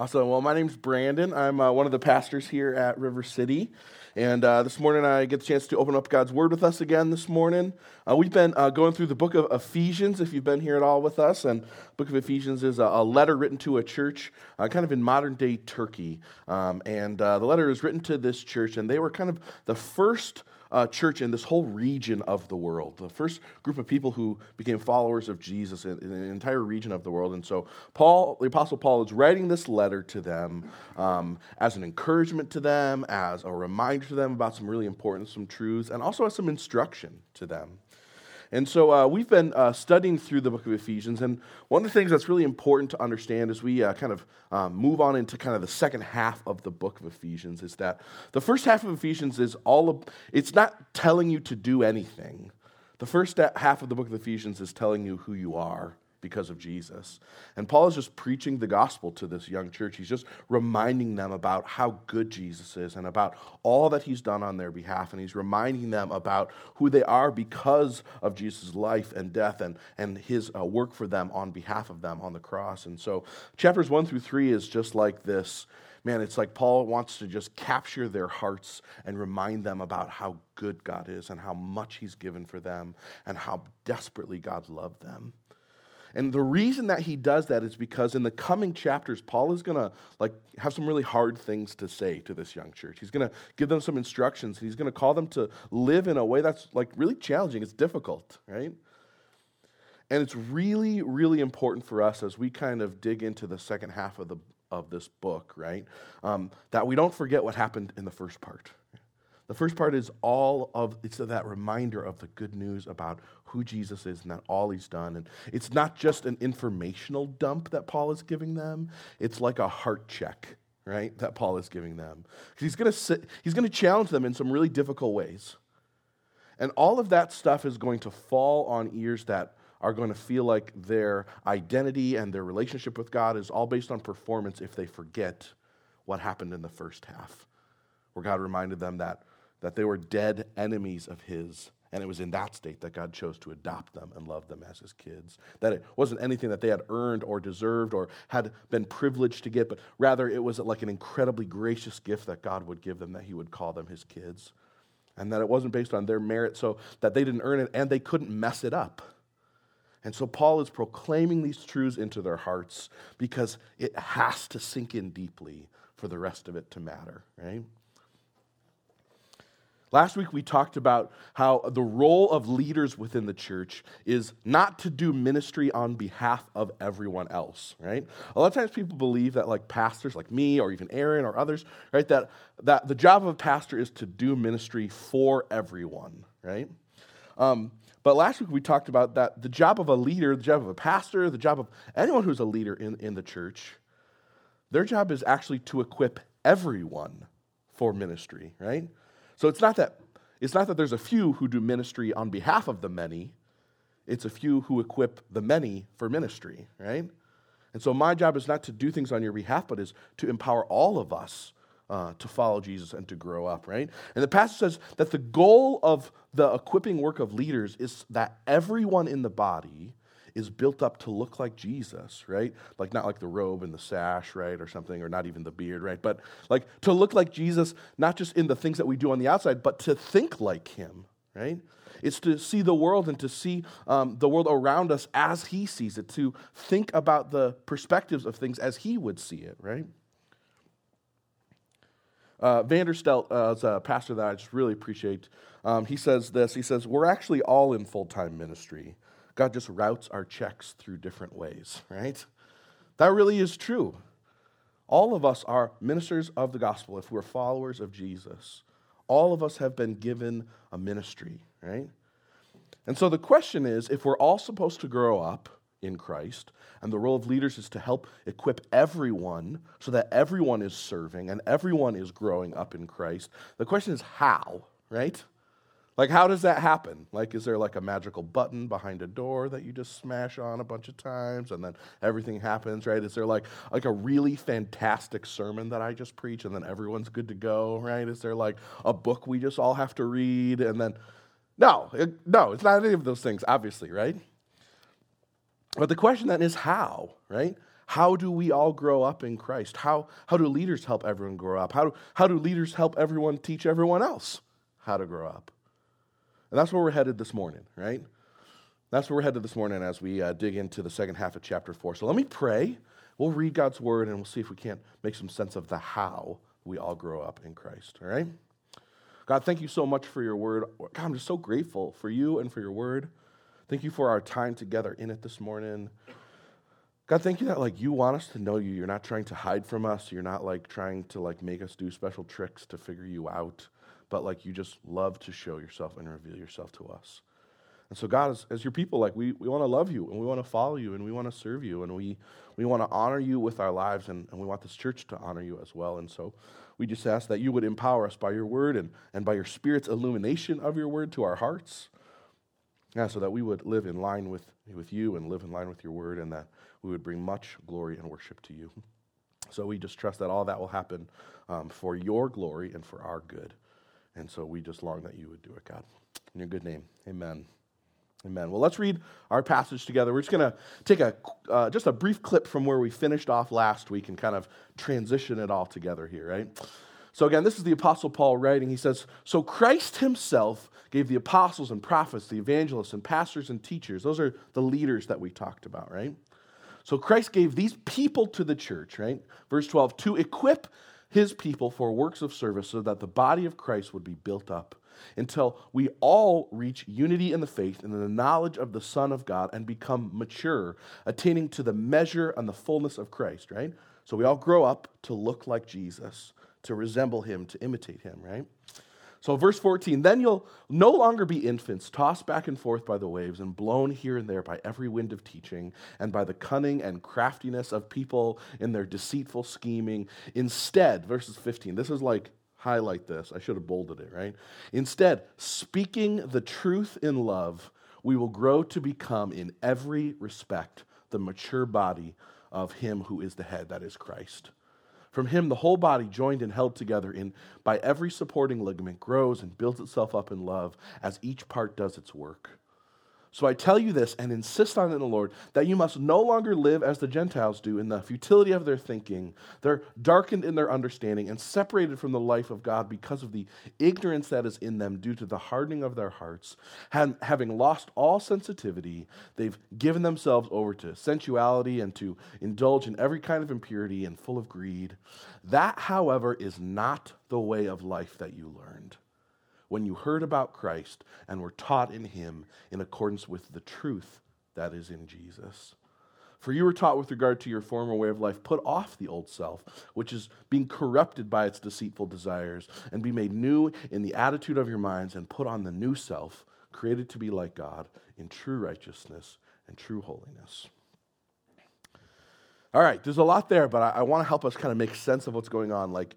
Awesome. Well, my name's Brandon. I'm uh, one of the pastors here at River City. And uh, this morning I get the chance to open up God's Word with us again this morning. Uh, we've been uh, going through the book of Ephesians, if you've been here at all with us. And book of Ephesians is a, a letter written to a church uh, kind of in modern day Turkey. Um, and uh, the letter is written to this church, and they were kind of the first uh, church in this whole region of the world. The first group of people who became followers of Jesus in, in an entire region of the world. And so, Paul, the Apostle Paul, is writing this letter to them um, as an encouragement to them, as a reminder to them about some really important some truths, and also as some instruction to them. And so uh, we've been uh, studying through the book of Ephesians, and one of the things that's really important to understand as we uh, kind of um, move on into kind of the second half of the book of Ephesians is that the first half of Ephesians is all of, it's not telling you to do anything. The first half of the book of Ephesians is telling you who you are because of Jesus. And Paul is just preaching the gospel to this young church. He's just reminding them about how good Jesus is and about all that he's done on their behalf. And he's reminding them about who they are because of Jesus' life and death and, and his uh, work for them on behalf of them on the cross. And so, chapters one through three is just like this. Man, it's like Paul wants to just capture their hearts and remind them about how good God is and how much he's given for them and how desperately God loved them. And the reason that he does that is because in the coming chapters, Paul is going to like have some really hard things to say to this young church. He's going to give them some instructions. He's going to call them to live in a way that's like really challenging. It's difficult, right? And it's really, really important for us as we kind of dig into the second half of the of this book, right? Um, that we don't forget what happened in the first part. The first part is all of it's that reminder of the good news about who Jesus is and that all he's done. And it's not just an informational dump that Paul is giving them, it's like a heart check, right? That Paul is giving them. He's going to he's to challenge them in some really difficult ways. And all of that stuff is going to fall on ears that are going to feel like their identity and their relationship with God is all based on performance if they forget what happened in the first half, where God reminded them that that they were dead enemies of his. And it was in that state that God chose to adopt them and love them as his kids. That it wasn't anything that they had earned or deserved or had been privileged to get, but rather it was like an incredibly gracious gift that God would give them, that he would call them his kids. And that it wasn't based on their merit, so that they didn't earn it and they couldn't mess it up. And so Paul is proclaiming these truths into their hearts because it has to sink in deeply for the rest of it to matter, right? Last week, we talked about how the role of leaders within the church is not to do ministry on behalf of everyone else, right? A lot of times people believe that, like pastors like me or even Aaron or others, right, that, that the job of a pastor is to do ministry for everyone, right? Um, but last week, we talked about that the job of a leader, the job of a pastor, the job of anyone who's a leader in, in the church, their job is actually to equip everyone for ministry, right? So it's not that it's not that there's a few who do ministry on behalf of the many. It's a few who equip the many for ministry, right? And so my job is not to do things on your behalf, but is to empower all of us uh, to follow Jesus and to grow up, right? And the passage says that the goal of the equipping work of leaders is that everyone in the body is built up to look like Jesus, right? Like not like the robe and the sash, right, or something, or not even the beard, right? But like to look like Jesus, not just in the things that we do on the outside, but to think like him, right? It's to see the world and to see um, the world around us as he sees it, to think about the perspectives of things as he would see it, right? Uh, Vanderstelt uh, is a pastor that I just really appreciate. Um, he says this He says, We're actually all in full time ministry. God just routes our checks through different ways, right? That really is true. All of us are ministers of the gospel if we're followers of Jesus. All of us have been given a ministry, right? And so the question is if we're all supposed to grow up in Christ, and the role of leaders is to help equip everyone so that everyone is serving and everyone is growing up in Christ, the question is how, right? Like, how does that happen? Like, is there like a magical button behind a door that you just smash on a bunch of times and then everything happens, right? Is there like, like a really fantastic sermon that I just preach and then everyone's good to go, right? Is there like a book we just all have to read and then, no, it, no, it's not any of those things, obviously, right? But the question then is how, right? how do we all grow up in Christ? How, how do leaders help everyone grow up? How do, how do leaders help everyone teach everyone else how to grow up? And that's where we're headed this morning, right? That's where we're headed this morning as we uh, dig into the second half of chapter 4. So let me pray. We'll read God's word and we'll see if we can't make some sense of the how we all grow up in Christ, all right? God, thank you so much for your word. God, I'm just so grateful for you and for your word. Thank you for our time together in it this morning. God, thank you that like you want us to know you. You're not trying to hide from us. You're not like trying to like make us do special tricks to figure you out, but like you just love to show yourself and reveal yourself to us. And so, God, as, as your people, like we, we want to love you and we want to follow you and we want to serve you and we, we want to honor you with our lives and, and we want this church to honor you as well. And so we just ask that you would empower us by your word and, and by your spirit's illumination of your word to our hearts. Yeah, so that we would live in line with, with you and live in line with your word and that we would bring much glory and worship to you. So we just trust that all that will happen um, for your glory and for our good. And so we just long that you would do it, God. In your good name, amen. Amen. Well, let's read our passage together. We're just going to take a uh, just a brief clip from where we finished off last week and kind of transition it all together here, right? So again, this is the apostle Paul writing. He says, "So Christ himself gave the apostles and prophets, the evangelists and pastors and teachers. Those are the leaders that we talked about, right? So Christ gave these people to the church, right? Verse 12, to equip his people for works of service so that the body of Christ would be built up until we all reach unity in the faith and in the knowledge of the Son of God and become mature, attaining to the measure and the fullness of Christ, right? So we all grow up to look like Jesus, to resemble him, to imitate him, right? So, verse 14, then you'll no longer be infants, tossed back and forth by the waves and blown here and there by every wind of teaching and by the cunning and craftiness of people in their deceitful scheming. Instead, verses 15, this is like highlight this. I should have bolded it, right? Instead, speaking the truth in love, we will grow to become, in every respect, the mature body of Him who is the head, that is Christ. From him, the whole body, joined and held together in by every supporting ligament, grows and builds itself up in love as each part does its work. So I tell you this and insist on it in the Lord that you must no longer live as the Gentiles do in the futility of their thinking. They're darkened in their understanding and separated from the life of God because of the ignorance that is in them due to the hardening of their hearts. having lost all sensitivity, they've given themselves over to sensuality and to indulge in every kind of impurity and full of greed. That, however, is not the way of life that you learned when you heard about Christ and were taught in him in accordance with the truth that is in Jesus. For you were taught with regard to your former way of life, put off the old self, which is being corrupted by its deceitful desires, and be made new in the attitude of your minds, and put on the new self, created to be like God in true righteousness and true holiness. All right, there's a lot there, but I, I want to help us kind of make sense of what's going on. Like,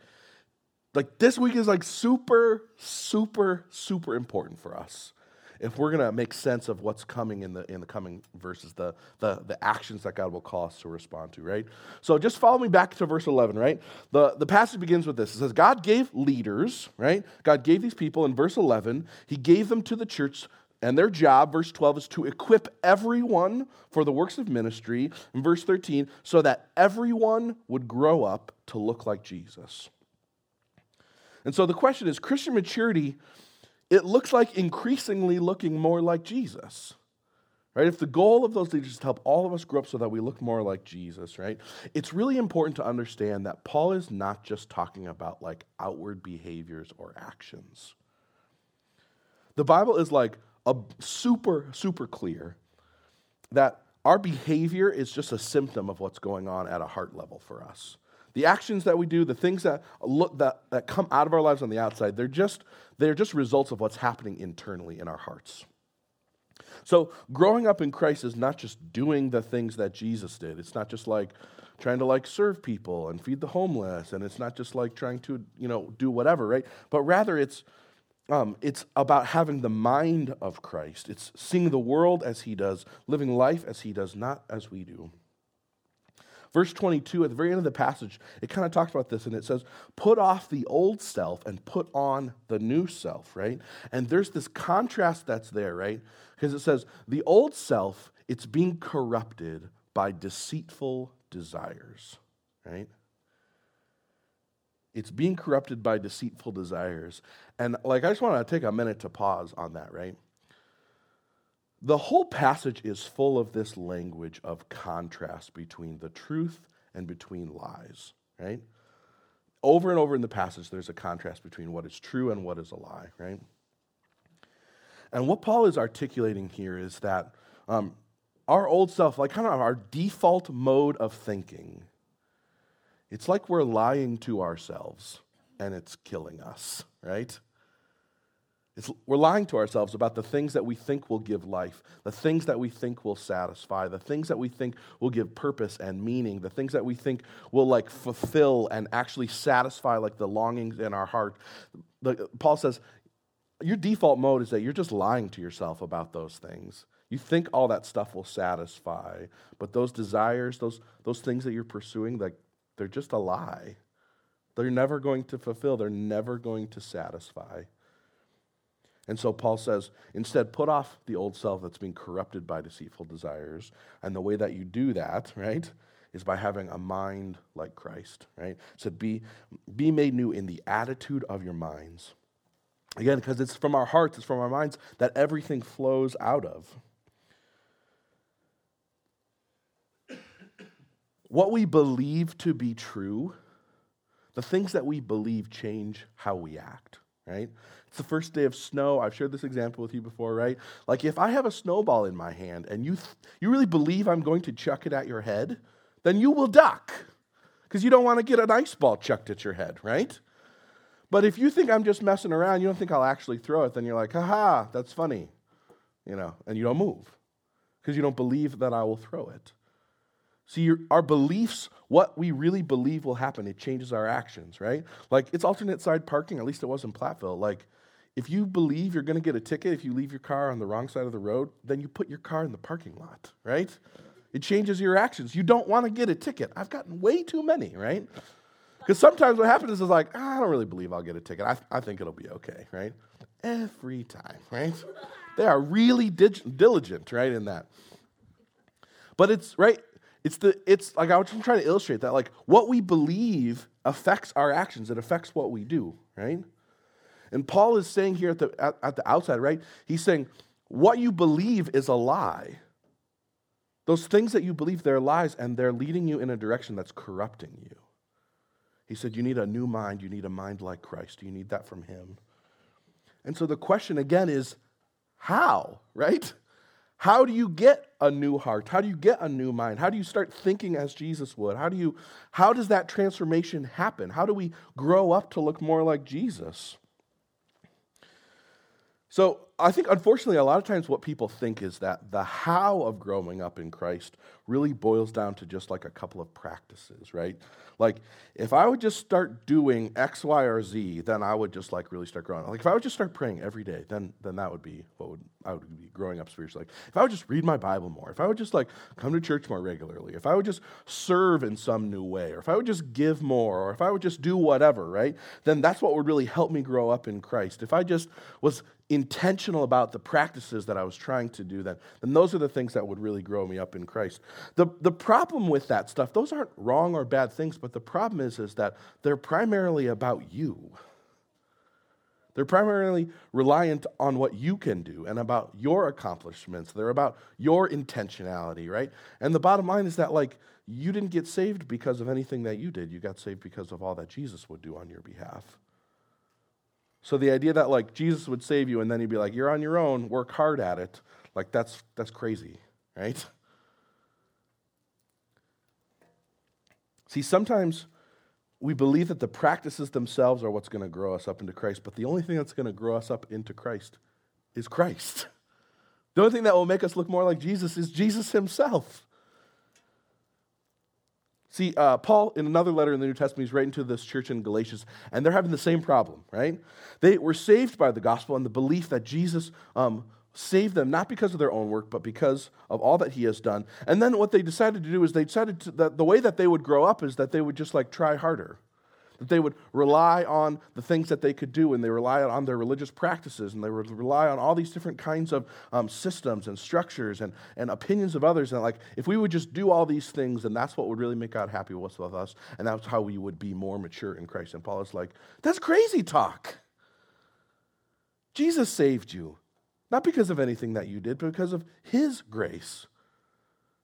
like this week is like super, super, super important for us. If we're gonna make sense of what's coming in the in the coming verses, the, the the actions that God will call us to respond to, right? So just follow me back to verse 11, right? The the passage begins with this. It says, God gave leaders, right? God gave these people in verse 11, He gave them to the church and their job, verse 12, is to equip everyone for the works of ministry. In verse 13, so that everyone would grow up to look like Jesus. And so the question is Christian maturity, it looks like increasingly looking more like Jesus. Right? If the goal of those leaders is to help all of us grow up so that we look more like Jesus, right? It's really important to understand that Paul is not just talking about like outward behaviors or actions. The Bible is like a super, super clear that our behavior is just a symptom of what's going on at a heart level for us. The actions that we do, the things that look that, that come out of our lives on the outside, they're just, they're just results of what's happening internally in our hearts. So growing up in Christ is not just doing the things that Jesus did. It's not just like trying to like serve people and feed the homeless, and it's not just like trying to, you know, do whatever, right? But rather it's um, it's about having the mind of Christ. It's seeing the world as he does, living life as he does, not as we do. Verse 22, at the very end of the passage, it kind of talks about this and it says, Put off the old self and put on the new self, right? And there's this contrast that's there, right? Because it says, The old self, it's being corrupted by deceitful desires, right? It's being corrupted by deceitful desires. And like I just want to take a minute to pause on that, right? The whole passage is full of this language of contrast between the truth and between lies, right? Over and over in the passage, there's a contrast between what is true and what is a lie, right? And what Paul is articulating here is that um, our old self, like kind of our default mode of thinking, it's like we're lying to ourselves and it's killing us, right? It's, we're lying to ourselves about the things that we think will give life, the things that we think will satisfy, the things that we think will give purpose and meaning, the things that we think will like fulfill and actually satisfy like the longings in our heart. The, Paul says, your default mode is that you're just lying to yourself about those things. You think all that stuff will satisfy, but those desires, those, those things that you're pursuing, like they're just a lie. They're never going to fulfill, they're never going to satisfy. And so Paul says, instead, put off the old self that's being corrupted by deceitful desires. And the way that you do that, right, is by having a mind like Christ, right? So be, be made new in the attitude of your minds. Again, because it's from our hearts, it's from our minds that everything flows out of. What we believe to be true, the things that we believe change how we act, right? It's the first day of snow. I've shared this example with you before, right? Like if I have a snowball in my hand and you, th- you really believe I'm going to chuck it at your head, then you will duck because you don't want to get an ice ball chucked at your head, right? But if you think I'm just messing around, you don't think I'll actually throw it, then you're like, haha, that's funny, you know, and you don't move because you don't believe that I will throw it. See, our beliefs, what we really believe will happen, it changes our actions, right? Like it's alternate side parking, at least it was in Platteville. Like if you believe you're going to get a ticket if you leave your car on the wrong side of the road, then you put your car in the parking lot, right? It changes your actions. You don't want to get a ticket. I've gotten way too many, right? Because sometimes what happens is like, oh, I don't really believe I'll get a ticket. I, I think it'll be okay, right? Every time, right? They are really dig- diligent, right, in that. But it's, right, it's the it's like I was trying to illustrate that like what we believe affects our actions. It affects what we do, right? And Paul is saying here at the at, at the outside, right? He's saying what you believe is a lie. Those things that you believe they're lies and they're leading you in a direction that's corrupting you. He said you need a new mind, you need a mind like Christ. You need that from him. And so the question again is how, right? How do you get a new heart? How do you get a new mind? How do you start thinking as Jesus would? How do you how does that transformation happen? How do we grow up to look more like Jesus? So, I think unfortunately a lot of times what people think is that the how of growing up in Christ really boils down to just like a couple of practices, right? Like if I would just start doing X, Y, or Z, then I would just like really start growing. Like if I would just start praying every day, then then that would be what would I would be growing up spiritually. Like if I would just read my Bible more, if I would just like come to church more regularly, if I would just serve in some new way, or if I would just give more, or if I would just do whatever, right? Then that's what would really help me grow up in Christ. If I just was intentional about the practices that I was trying to do, then, then those are the things that would really grow me up in Christ. The, the problem with that stuff, those aren't wrong or bad things, but the problem is, is that they're primarily about you. They're primarily reliant on what you can do and about your accomplishments. They're about your intentionality, right? And the bottom line is that, like, you didn't get saved because of anything that you did. You got saved because of all that Jesus would do on your behalf. So the idea that like Jesus would save you and then he'd be like, you're on your own, work hard at it, like that's that's crazy, right? See, sometimes we believe that the practices themselves are what's going to grow us up into Christ, but the only thing that's going to grow us up into Christ is Christ. The only thing that will make us look more like Jesus is Jesus himself. See, uh, Paul, in another letter in the New Testament, he's writing to this church in Galatians, and they're having the same problem, right? They were saved by the gospel and the belief that Jesus um, saved them, not because of their own work, but because of all that he has done. And then what they decided to do is they decided to, that the way that they would grow up is that they would just like try harder. That they would rely on the things that they could do and they rely on their religious practices and they would rely on all these different kinds of um, systems and structures and, and opinions of others and like if we would just do all these things then that's what would really make god happy with us and that's how we would be more mature in christ. And paul is like that's crazy talk. Jesus saved you not because of anything that you did but because of his grace.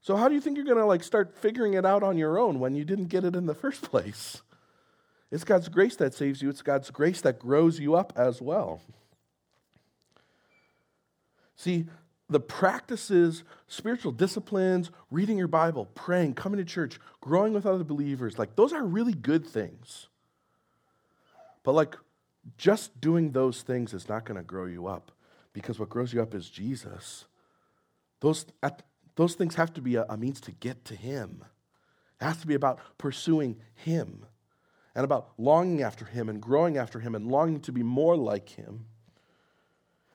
So how do you think you're going to like start figuring it out on your own when you didn't get it in the first place it's God's grace that saves you, it's God's grace that grows you up as well. See, the practices, spiritual disciplines, reading your Bible, praying, coming to church, growing with other believers, like those are really good things. But like just doing those things is not going to grow you up because what grows you up is Jesus. Those, those things have to be a, a means to get to Him. It has to be about pursuing Him and about longing after Him and growing after Him and longing to be more like Him.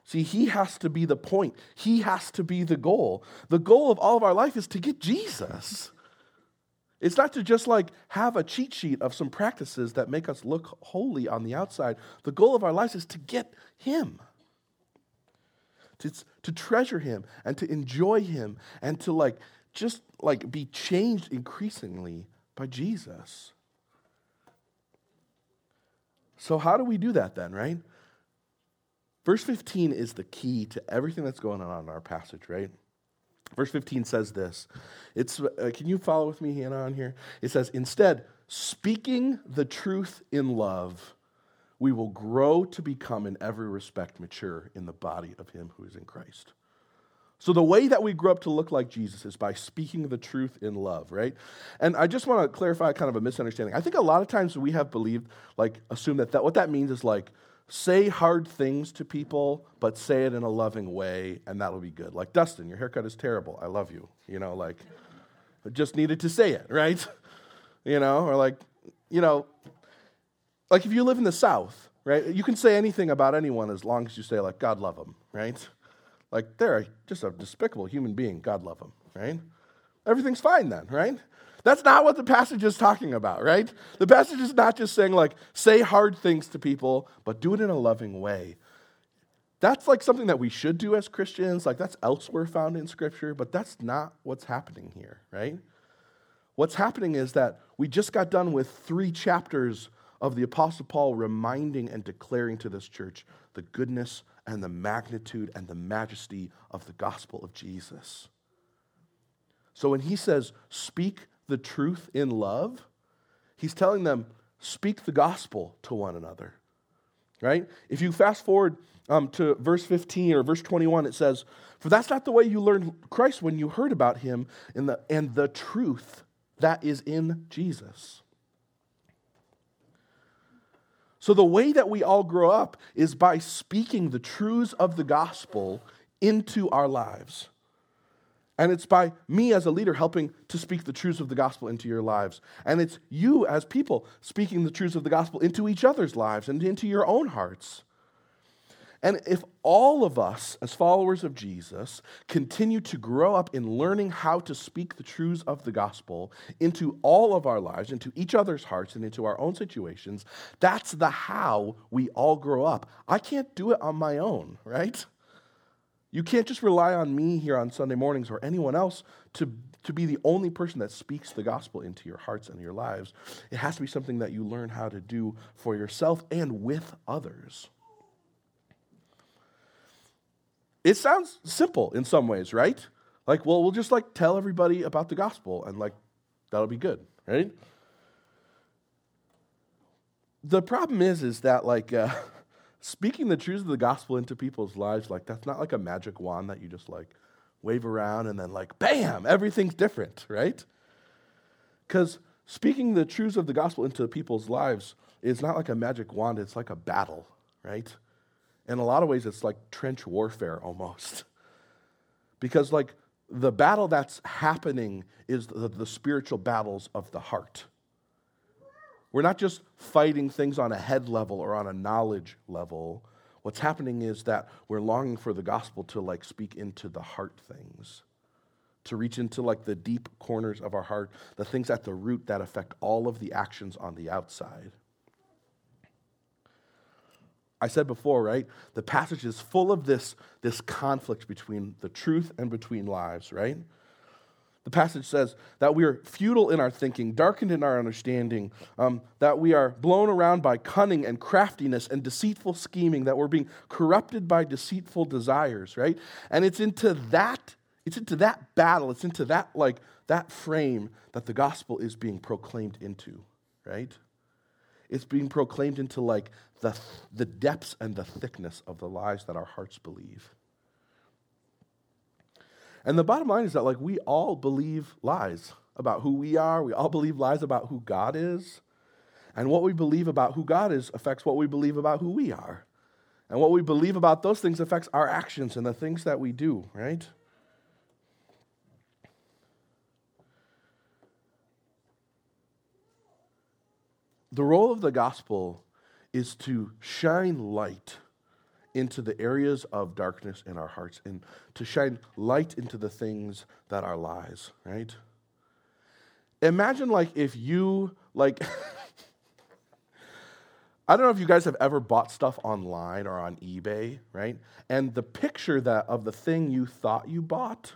See, He has to be the point, He has to be the goal. The goal of all of our life is to get Jesus. It's not to just like have a cheat sheet of some practices that make us look holy on the outside. The goal of our lives is to get Him. To, to treasure Him and to enjoy Him and to like just like be changed increasingly by Jesus. So, how do we do that then, right? Verse 15 is the key to everything that's going on in our passage, right? Verse 15 says this. It's, uh, can you follow with me, Hannah, on here? It says, Instead, speaking the truth in love, we will grow to become in every respect mature in the body of Him who is in Christ. So, the way that we grow up to look like Jesus is by speaking the truth in love, right? And I just want to clarify kind of a misunderstanding. I think a lot of times we have believed, like, assume that, that what that means is like, say hard things to people, but say it in a loving way, and that'll be good. Like, Dustin, your haircut is terrible. I love you. You know, like, I just needed to say it, right? You know, or like, you know, like if you live in the South, right, you can say anything about anyone as long as you say, like, God love them, right? Like they're just a despicable human being. God love them, right? Everything's fine then, right? That's not what the passage is talking about, right? The passage is not just saying, like, say hard things to people, but do it in a loving way. That's like something that we should do as Christians. Like, that's elsewhere found in Scripture, but that's not what's happening here, right? What's happening is that we just got done with three chapters of the Apostle Paul reminding and declaring to this church the goodness and the magnitude and the majesty of the gospel of Jesus. So when he says, speak the truth in love, he's telling them, speak the gospel to one another. Right? If you fast forward um, to verse 15 or verse 21, it says, For that's not the way you learned Christ when you heard about him in the, and the truth that is in Jesus. So, the way that we all grow up is by speaking the truths of the gospel into our lives. And it's by me as a leader helping to speak the truths of the gospel into your lives. And it's you as people speaking the truths of the gospel into each other's lives and into your own hearts. And if all of us, as followers of Jesus, continue to grow up in learning how to speak the truths of the gospel into all of our lives, into each other's hearts, and into our own situations, that's the how we all grow up. I can't do it on my own, right? You can't just rely on me here on Sunday mornings or anyone else to, to be the only person that speaks the gospel into your hearts and your lives. It has to be something that you learn how to do for yourself and with others. It sounds simple in some ways, right? Like, well, we'll just like tell everybody about the gospel and like that'll be good, right? The problem is, is that like uh, speaking the truths of the gospel into people's lives, like that's not like a magic wand that you just like wave around and then like bam, everything's different, right? Because speaking the truths of the gospel into people's lives is not like a magic wand, it's like a battle, right? In a lot of ways, it's like trench warfare almost. Because, like, the battle that's happening is the, the, spiritual battles of the heart. We're not just fighting things on a head level or on a knowledge level. What's happening is that we're longing for the gospel to like speak into the heart things, to reach into like the deep corners of our heart, the things at the root that affect all of the actions on the outside. I said before, right? The passage is full of this, this conflict between the truth and between lies, right? The passage says that we are futile in our thinking, darkened in our understanding, um, that we are blown around by cunning and craftiness and deceitful scheming, that we're being corrupted by deceitful desires, right? And it's into that, it's into that battle, it's into that like that frame that the gospel is being proclaimed into, right? It's being proclaimed into like the, the depths and the thickness of the lies that our hearts believe. And the bottom line is that, like, we all believe lies about who we are. We all believe lies about who God is. And what we believe about who God is affects what we believe about who we are. And what we believe about those things affects our actions and the things that we do, right? The role of the gospel is to shine light into the areas of darkness in our hearts and to shine light into the things that are lies, right? Imagine like if you like I don't know if you guys have ever bought stuff online or on eBay, right? And the picture that of the thing you thought you bought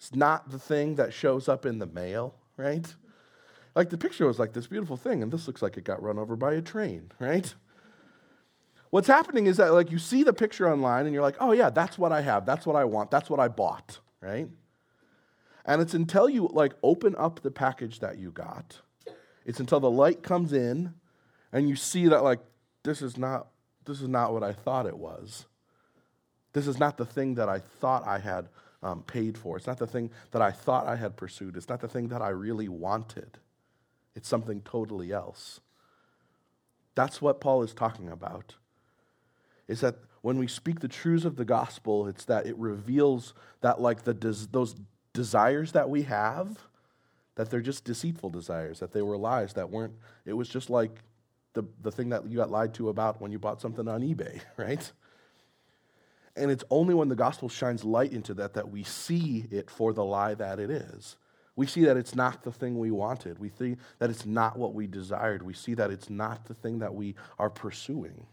is not the thing that shows up in the mail, right? Like the picture was like this beautiful thing, and this looks like it got run over by a train, right? What's happening is that like you see the picture online and you're like, oh yeah, that's what I have, that's what I want, that's what I bought, right? And it's until you like open up the package that you got, it's until the light comes in and you see that like this is not this is not what I thought it was. This is not the thing that I thought I had um, paid for. It's not the thing that I thought I had pursued. It's not the thing that I really wanted. It's something totally else. That's what Paul is talking about is that when we speak the truths of the gospel, it's that it reveals that, like, the des- those desires that we have, that they're just deceitful desires, that they were lies, that weren't, it was just like the, the thing that you got lied to about when you bought something on eBay, right? And it's only when the gospel shines light into that that we see it for the lie that it is. We see that it's not the thing we wanted. We see that it's not what we desired. We see that it's not the thing that we are pursuing.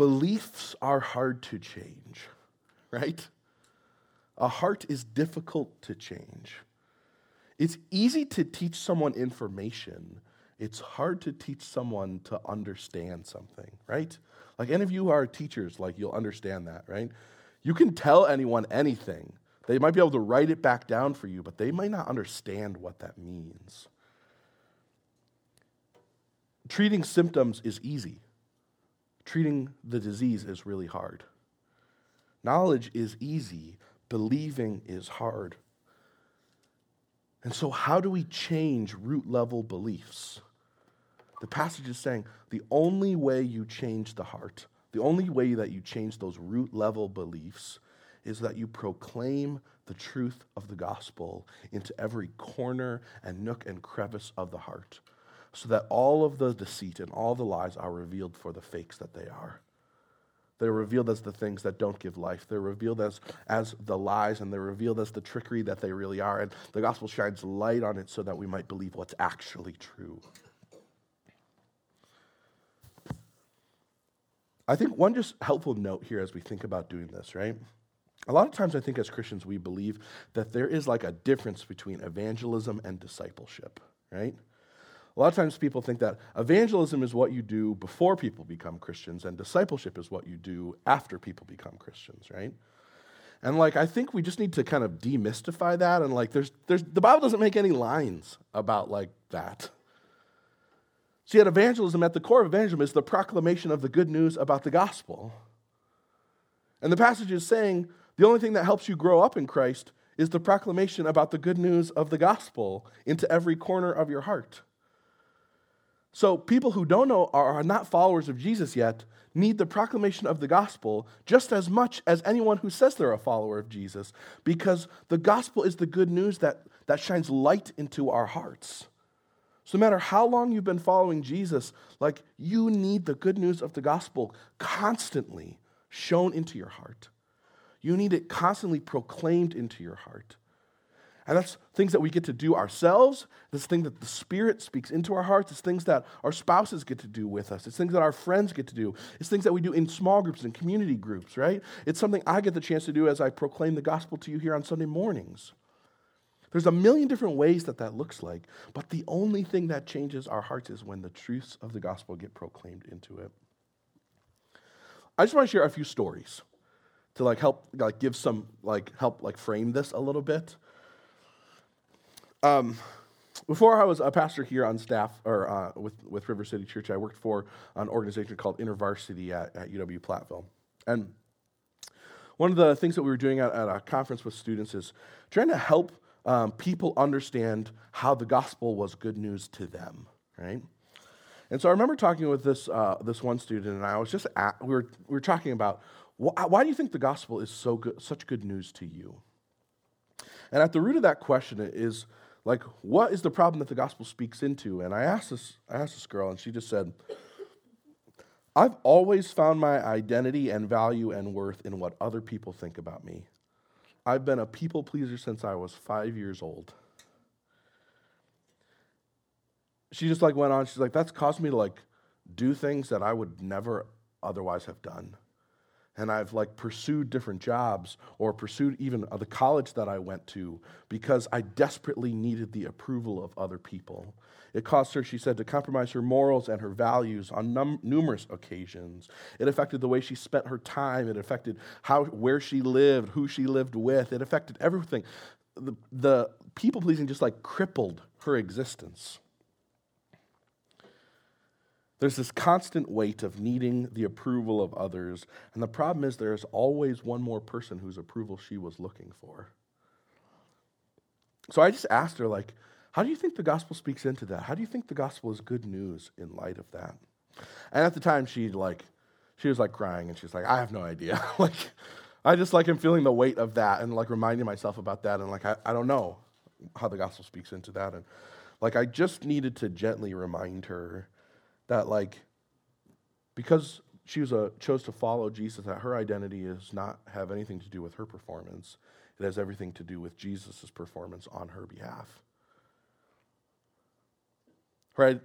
beliefs are hard to change, right? A heart is difficult to change. It's easy to teach someone information. It's hard to teach someone to understand something, right? Like any of you who are teachers, like you'll understand that, right? You can tell anyone anything. They might be able to write it back down for you, but they might not understand what that means. Treating symptoms is easy treating the disease is really hard. Knowledge is easy, believing is hard. And so, how do we change root level beliefs? The passage is saying the only way you change the heart, the only way that you change those root level beliefs is that you proclaim the truth of the gospel into every corner and nook and crevice of the heart so that all of the deceit and all the lies are revealed for the fakes that they are. They're revealed as the things that don't give life. They're revealed as, as the lies and they're revealed as the trickery that they really are. And the gospel shines light on it so that we might believe what's actually true. I think one just helpful note here as we think about doing this, right? A lot of times I think as Christians we believe that there is like a difference between evangelism and discipleship, right? A lot of times people think that evangelism is what you do before people become Christians, and discipleship is what you do after people become Christians, right? And like I think we just need to kind of demystify that and like there's there's the Bible doesn't make any lines about like that. See, at evangelism, at the core of evangelism is the proclamation of the good news about the gospel. And the passage is saying the only thing that helps you grow up in Christ is the proclamation about the good news of the gospel into every corner of your heart. So, people who don't know or are not followers of Jesus yet need the proclamation of the gospel just as much as anyone who says they're a follower of Jesus, because the gospel is the good news that, that shines light into our hearts. So, no matter how long you've been following Jesus, like you need the good news of the gospel constantly shown into your heart. You need it constantly proclaimed into your heart. And that's things that we get to do ourselves. This thing that the Spirit speaks into our hearts. It's things that our spouses get to do with us. It's things that our friends get to do. It's things that we do in small groups and community groups, right? It's something I get the chance to do as I proclaim the gospel to you here on Sunday mornings. There's a million different ways that that looks like, but the only thing that changes our hearts is when the truths of the gospel get proclaimed into it. I just want to share a few stories to like help like give some like help like frame this a little bit. Um, before I was a pastor here on staff or uh, with, with River City Church, I worked for an organization called InterVarsity at, at UW Platteville. And one of the things that we were doing at, at a conference with students is trying to help um, people understand how the gospel was good news to them, right? And so I remember talking with this, uh, this one student, and I was just at, we, were, we were talking about wh- why do you think the gospel is so good, such good news to you? And at the root of that question is like, what is the problem that the gospel speaks into? And I asked this, I asked this girl, and she just said, I've always found my identity and value and worth in what other people think about me. I've been a people pleaser since I was five years old. She just like went on, she's like, that's caused me to like do things that I would never otherwise have done and I've like pursued different jobs or pursued even the college that I went to because I desperately needed the approval of other people. It caused her, she said, to compromise her morals and her values on num- numerous occasions. It affected the way she spent her time. It affected how, where she lived, who she lived with. It affected everything. The, the people pleasing just like crippled her existence. There's this constant weight of needing the approval of others. And the problem is, there's always one more person whose approval she was looking for. So I just asked her, like, how do you think the gospel speaks into that? How do you think the gospel is good news in light of that? And at the time, she like, she was like crying, and she's like, I have no idea. like, I just like am feeling the weight of that, and like reminding myself about that, and like I, I don't know how the gospel speaks into that, and like I just needed to gently remind her that like because she was a chose to follow Jesus, that her identity does not have anything to do with her performance. It has everything to do with Jesus' performance on her behalf. Right?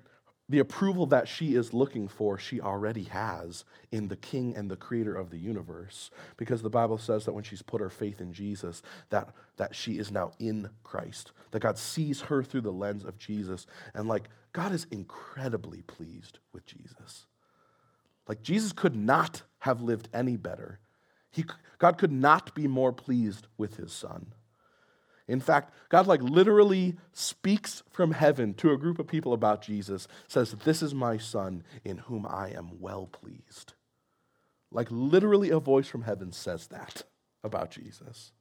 The approval that she is looking for, she already has in the King and the Creator of the universe. Because the Bible says that when she's put her faith in Jesus, that, that she is now in Christ. That God sees her through the lens of Jesus. And like God is incredibly pleased with Jesus. Like, Jesus could not have lived any better. He, God could not be more pleased with his son. In fact, God, like, literally speaks from heaven to a group of people about Jesus, says, This is my son in whom I am well pleased. Like, literally, a voice from heaven says that about Jesus.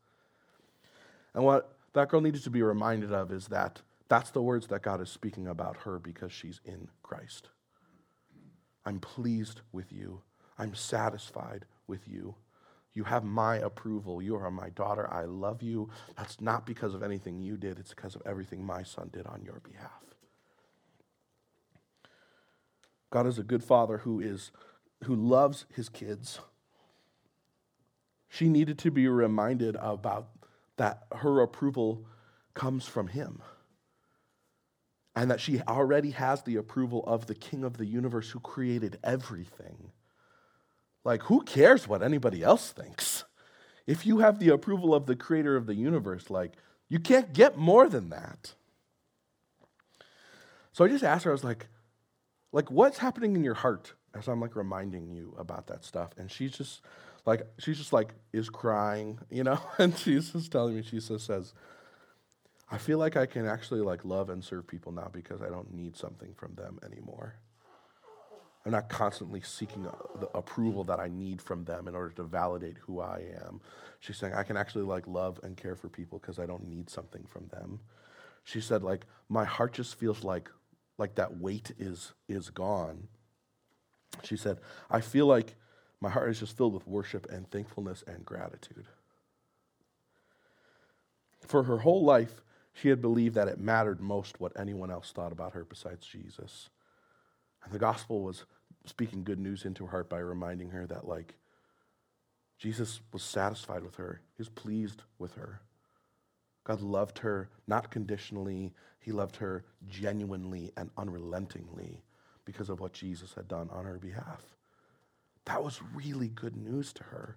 And what that girl needed to be reminded of is that that's the words that God is speaking about her because she's in Christ. I'm pleased with you. I'm satisfied with you. You have my approval. You are my daughter. I love you. That's not because of anything you did, it's because of everything my son did on your behalf. God is a good father who is who loves his kids. She needed to be reminded about that her approval comes from him and that she already has the approval of the king of the universe who created everything. Like, who cares what anybody else thinks? If you have the approval of the creator of the universe, like, you can't get more than that. So I just asked her, I was like, like, what's happening in your heart as I'm like reminding you about that stuff? And she's just like, she's just like, is crying, you know? And she's just telling me, she just says, I feel like I can actually like love and serve people now because I don't need something from them anymore. I'm not constantly seeking uh, the approval that I need from them in order to validate who I am. She's saying I can actually like love and care for people because I don't need something from them. She said like my heart just feels like like that weight is is gone. She said I feel like my heart is just filled with worship and thankfulness and gratitude. For her whole life, she had believed that it mattered most what anyone else thought about her besides Jesus. And the gospel was speaking good news into her heart by reminding her that, like, Jesus was satisfied with her, he was pleased with her. God loved her not conditionally, He loved her genuinely and unrelentingly because of what Jesus had done on her behalf. That was really good news to her.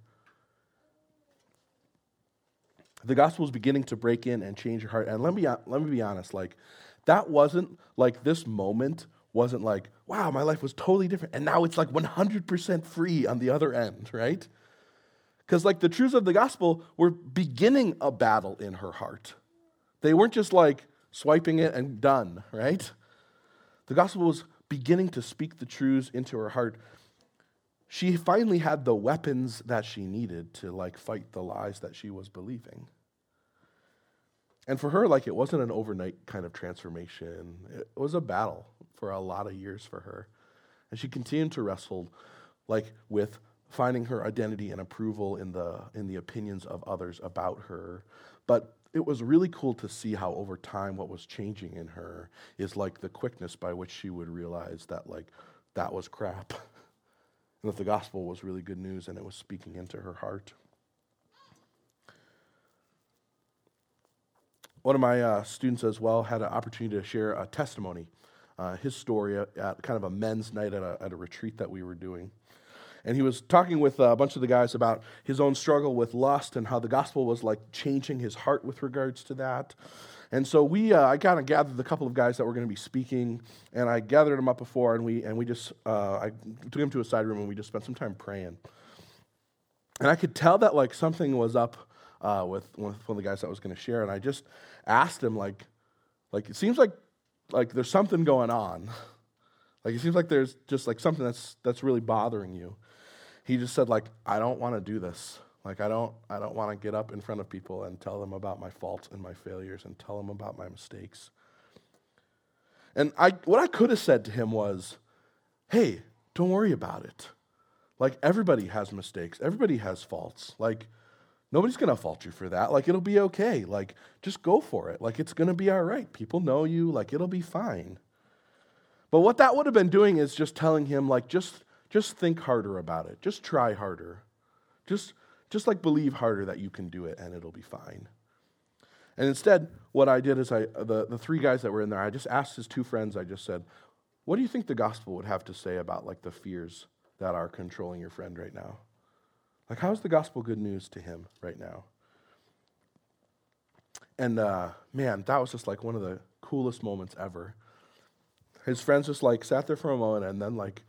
The gospel was beginning to break in and change her heart. And let me, let me be honest, like, that wasn't like this moment wasn't like, wow, my life was totally different. And now it's like 100% free on the other end, right? Because, like, the truths of the gospel were beginning a battle in her heart. They weren't just like swiping it and done, right? The gospel was beginning to speak the truths into her heart. She finally had the weapons that she needed to, like, fight the lies that she was believing. And for her, like, it wasn't an overnight kind of transformation, it was a battle for a lot of years for her. And she continued to wrestle, like, with finding her identity and approval in the, in the opinions of others about her. But it was really cool to see how over time what was changing in her is like the quickness by which she would realize that like that was crap and that the gospel was really good news and it was speaking into her heart one of my uh, students as well had an opportunity to share a testimony uh, his story at, at, kind of a men's night at a, at a retreat that we were doing and he was talking with a bunch of the guys about his own struggle with lust and how the gospel was like changing his heart with regards to that. And so we, uh, I kind of gathered a couple of guys that were going to be speaking, and I gathered them up before, and we, and we just, uh, I took him to a side room, and we just spent some time praying. And I could tell that like something was up uh, with one of the guys that was going to share, and I just asked him like, like it seems like like there's something going on, like it seems like there's just like something that's that's really bothering you. He just said like i don't want to do this. Like i don't i don't want to get up in front of people and tell them about my faults and my failures and tell them about my mistakes. And i what i could have said to him was hey don't worry about it. Like everybody has mistakes. Everybody has faults. Like nobody's going to fault you for that like it'll be okay like just go for it like it's going to be all right people know you like it'll be fine but what that would have been doing is just telling him like just just think harder about it. Just try harder. Just, just like believe harder that you can do it and it'll be fine. And instead, what I did is I, the, the three guys that were in there, I just asked his two friends, I just said, what do you think the gospel would have to say about like the fears that are controlling your friend right now? Like, how's the gospel good news to him right now? And uh, man, that was just like one of the coolest moments ever. His friends just like sat there for a moment and then like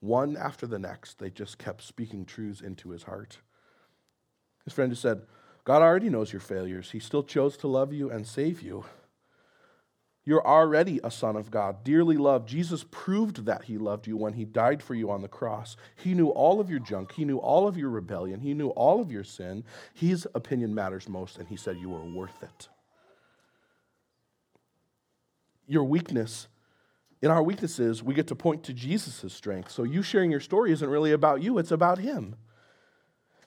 one after the next, they just kept speaking truths into his heart. His friend just said, God already knows your failures. He still chose to love you and save you. You're already a son of God, dearly loved. Jesus proved that he loved you when he died for you on the cross. He knew all of your junk, he knew all of your rebellion, he knew all of your sin. His opinion matters most, and he said you are worth it. Your weakness in our weaknesses, we get to point to Jesus' strength. So you sharing your story isn't really about you, it's about Him.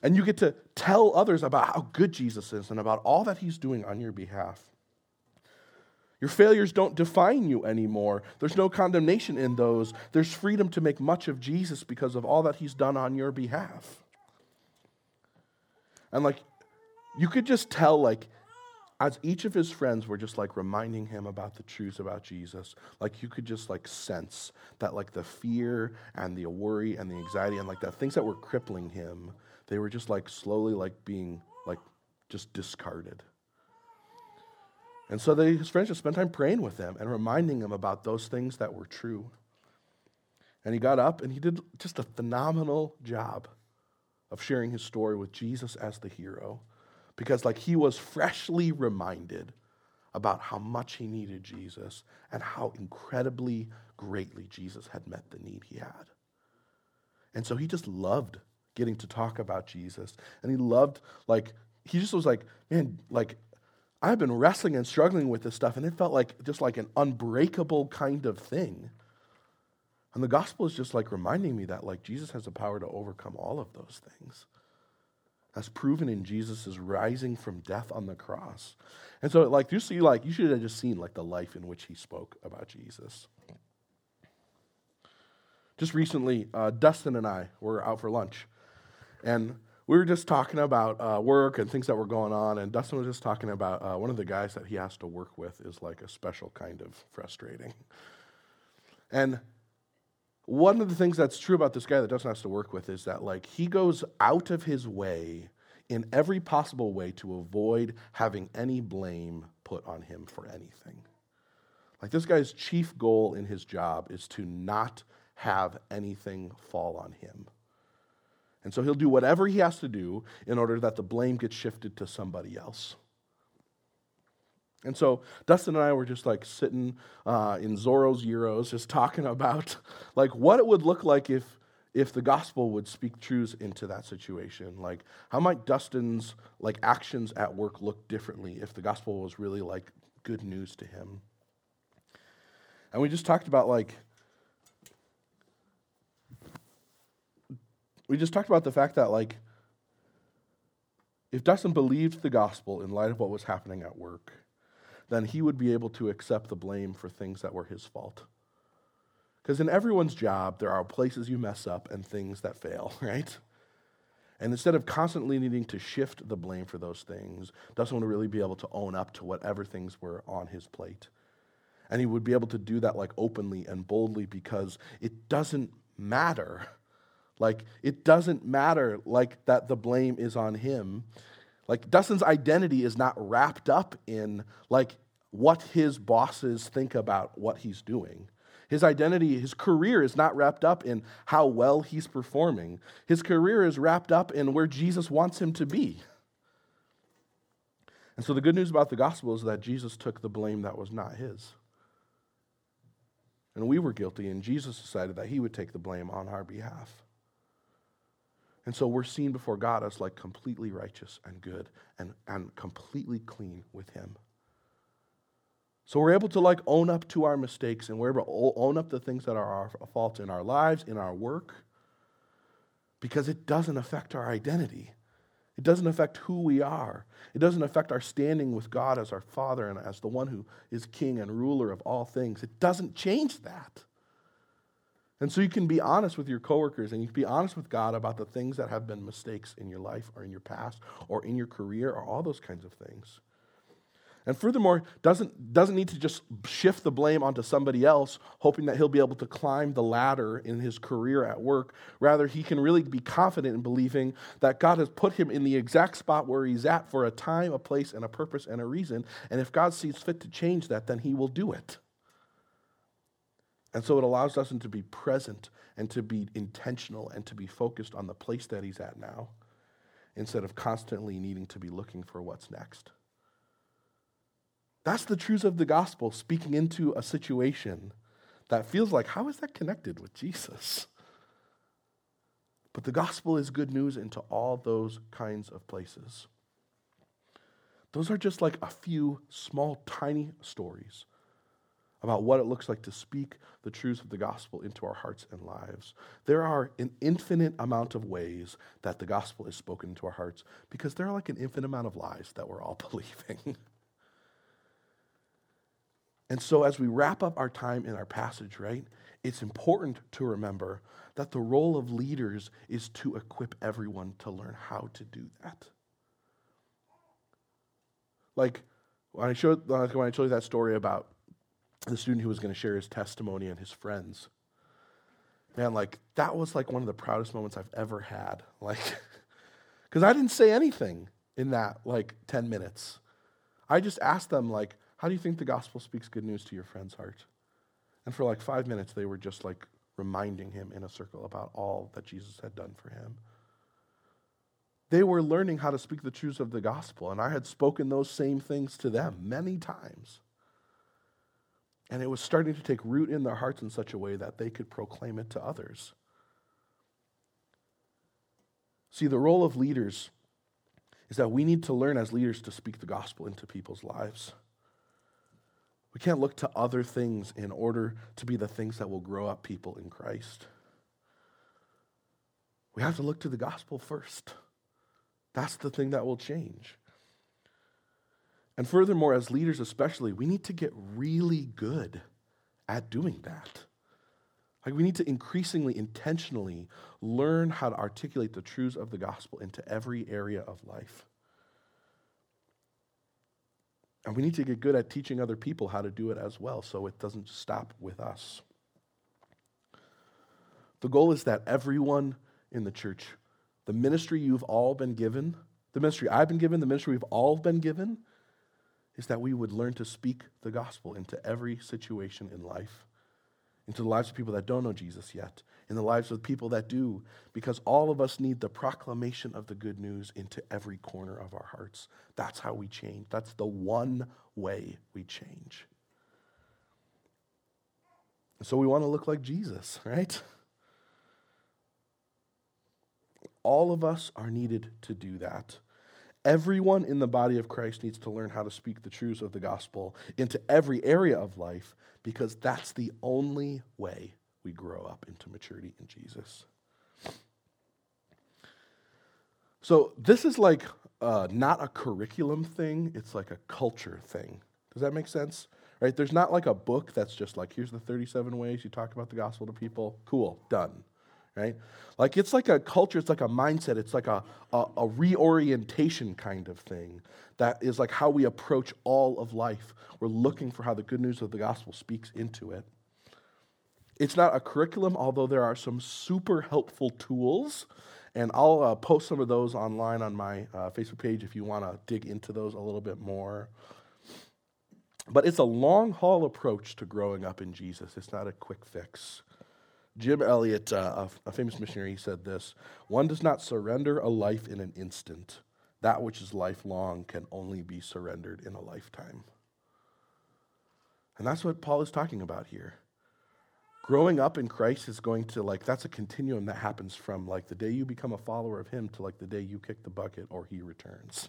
And you get to tell others about how good Jesus is and about all that He's doing on your behalf. Your failures don't define you anymore. There's no condemnation in those. There's freedom to make much of Jesus because of all that He's done on your behalf. And like, you could just tell, like, as each of his friends were just like reminding him about the truths about Jesus, like you could just like sense that like the fear and the worry and the anxiety and like the things that were crippling him, they were just like slowly like being like just discarded. And so they, his friends just spent time praying with him and reminding him about those things that were true. And he got up and he did just a phenomenal job of sharing his story with Jesus as the hero because like he was freshly reminded about how much he needed Jesus and how incredibly greatly Jesus had met the need he had. And so he just loved getting to talk about Jesus. And he loved, like, he just was like, man, like, I've been wrestling and struggling with this stuff, and it felt like just like an unbreakable kind of thing. And the gospel is just like reminding me that, like, Jesus has the power to overcome all of those things as proven in Jesus' rising from death on the cross. And so, like, you see, like, you should have just seen, like, the life in which he spoke about Jesus. Just recently, uh, Dustin and I were out for lunch, and we were just talking about uh, work and things that were going on, and Dustin was just talking about uh, one of the guys that he has to work with is like a special kind of frustrating. And one of the things that's true about this guy that Dustin has to work with is that like he goes out of his way in every possible way to avoid having any blame put on him for anything. Like this guy's chief goal in his job is to not have anything fall on him. And so he'll do whatever he has to do in order that the blame gets shifted to somebody else. And so Dustin and I were just like sitting uh, in Zorro's Euros, just talking about like what it would look like if if the gospel would speak truths into that situation. Like how might Dustin's like actions at work look differently if the gospel was really like good news to him? And we just talked about like we just talked about the fact that like if Dustin believed the gospel in light of what was happening at work, then he would be able to accept the blame for things that were his fault. Because in everyone's job, there are places you mess up and things that fail, right? And instead of constantly needing to shift the blame for those things, Dustin would really be able to own up to whatever things were on his plate. And he would be able to do that like openly and boldly because it doesn't matter like, it doesn't matter, like, that the blame is on him. Like, Dustin's identity is not wrapped up in, like, what his bosses think about what he's doing. His identity, his career is not wrapped up in how well he's performing. His career is wrapped up in where Jesus wants him to be. And so the good news about the gospel is that Jesus took the blame that was not his. And we were guilty, and Jesus decided that he would take the blame on our behalf. And so we're seen before God as like completely righteous and good and, and completely clean with Him. So we're able to like own up to our mistakes and we're able to own up the things that are our faults in our lives, in our work, because it doesn't affect our identity. It doesn't affect who we are. It doesn't affect our standing with God as our Father and as the one who is King and ruler of all things. It doesn't change that. And so you can be honest with your coworkers and you can be honest with God about the things that have been mistakes in your life or in your past or in your career or all those kinds of things. And furthermore, doesn't, doesn't need to just shift the blame onto somebody else, hoping that he'll be able to climb the ladder in his career at work. Rather, he can really be confident in believing that God has put him in the exact spot where he's at for a time, a place, and a purpose and a reason. And if God sees fit to change that, then he will do it. And so it allows us to be present and to be intentional and to be focused on the place that he's at now instead of constantly needing to be looking for what's next. That's the truth of the gospel, speaking into a situation that feels like, how is that connected with Jesus? But the gospel is good news into all those kinds of places. Those are just like a few small, tiny stories about what it looks like to speak the truths of the gospel into our hearts and lives. There are an infinite amount of ways that the gospel is spoken into our hearts because there are like an infinite amount of lies that we're all believing. and so, as we wrap up our time in our passage, right, it's important to remember that the role of leaders is to equip everyone to learn how to do that. Like, when I showed, when I showed you that story about the student who was going to share his testimony and his friends. Man, like that was like one of the proudest moments I've ever had. Like, because I didn't say anything in that like 10 minutes. I just asked them, like, how do you think the gospel speaks good news to your friend's heart? And for like five minutes, they were just like reminding him in a circle about all that Jesus had done for him. They were learning how to speak the truths of the gospel, and I had spoken those same things to them many times. And it was starting to take root in their hearts in such a way that they could proclaim it to others. See, the role of leaders is that we need to learn as leaders to speak the gospel into people's lives. We can't look to other things in order to be the things that will grow up people in Christ. We have to look to the gospel first. That's the thing that will change. And furthermore, as leaders especially, we need to get really good at doing that. Like, we need to increasingly, intentionally learn how to articulate the truths of the gospel into every area of life. And we need to get good at teaching other people how to do it as well so it doesn't stop with us. The goal is that everyone in the church, the ministry you've all been given, the ministry I've been given, the ministry we've all been given, is that we would learn to speak the gospel into every situation in life into the lives of people that don't know Jesus yet, in the lives of people that do, because all of us need the proclamation of the good news into every corner of our hearts. That's how we change. That's the one way we change. So we want to look like Jesus, right? All of us are needed to do that. Everyone in the body of Christ needs to learn how to speak the truths of the gospel into every area of life because that's the only way we grow up into maturity in Jesus. So, this is like uh, not a curriculum thing, it's like a culture thing. Does that make sense? Right? There's not like a book that's just like, here's the 37 ways you talk about the gospel to people. Cool, done right? Like it's like a culture, it's like a mindset, it's like a, a, a, reorientation kind of thing that is like how we approach all of life. We're looking for how the good news of the gospel speaks into it. It's not a curriculum, although there are some super helpful tools. And I'll uh, post some of those online on my uh, Facebook page if you want to dig into those a little bit more. But it's a long haul approach to growing up in Jesus. It's not a quick fix. Jim Elliot, uh, a, a famous missionary, he said this One does not surrender a life in an instant. That which is lifelong can only be surrendered in a lifetime. And that's what Paul is talking about here. Growing up in Christ is going to, like, that's a continuum that happens from, like, the day you become a follower of Him to, like, the day you kick the bucket or He returns.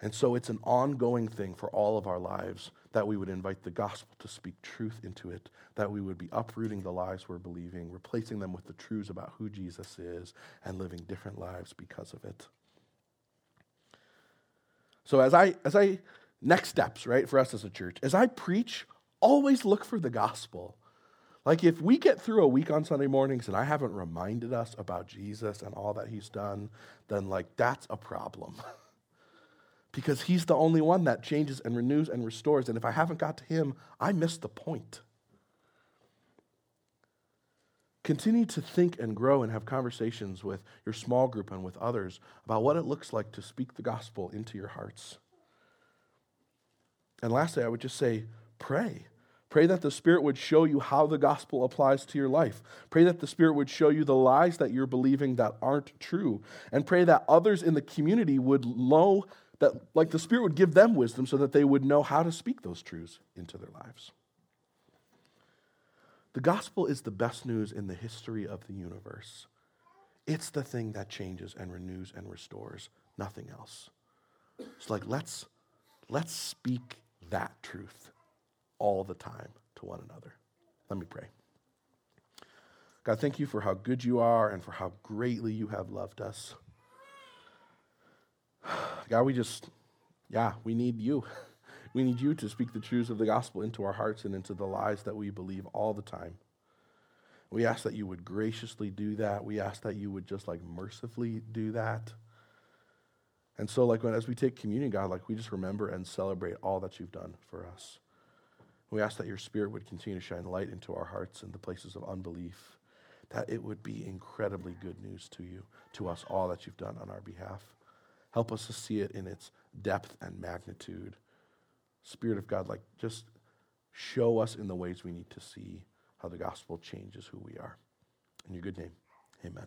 And so it's an ongoing thing for all of our lives that we would invite the gospel to speak truth into it, that we would be uprooting the lies we're believing, replacing them with the truths about who Jesus is, and living different lives because of it. So as I as I next steps, right, for us as a church, as I preach, always look for the gospel. Like if we get through a week on Sunday mornings and I haven't reminded us about Jesus and all that he's done, then like that's a problem. because he's the only one that changes and renews and restores. And if I haven't got to him, I miss the point. Continue to think and grow and have conversations with your small group and with others about what it looks like to speak the gospel into your hearts. And lastly, I would just say pray. Pray that the Spirit would show you how the gospel applies to your life. Pray that the Spirit would show you the lies that you're believing that aren't true. And pray that others in the community would know that like the Spirit would give them wisdom so that they would know how to speak those truths into their lives. The gospel is the best news in the history of the universe. It's the thing that changes and renews and restores, nothing else. It's like let's let's speak that truth all the time to one another. Let me pray. God, thank you for how good you are and for how greatly you have loved us. God, we just, yeah, we need you. We need you to speak the truths of the gospel into our hearts and into the lies that we believe all the time. We ask that you would graciously do that. We ask that you would just like mercifully do that. And so, like, when, as we take communion, God, like, we just remember and celebrate all that you've done for us. We ask that your spirit would continue to shine light into our hearts and the places of unbelief, that it would be incredibly good news to you, to us, all that you've done on our behalf. Help us to see it in its depth and magnitude. Spirit of God, like just show us in the ways we need to see how the gospel changes who we are. In your good name, amen.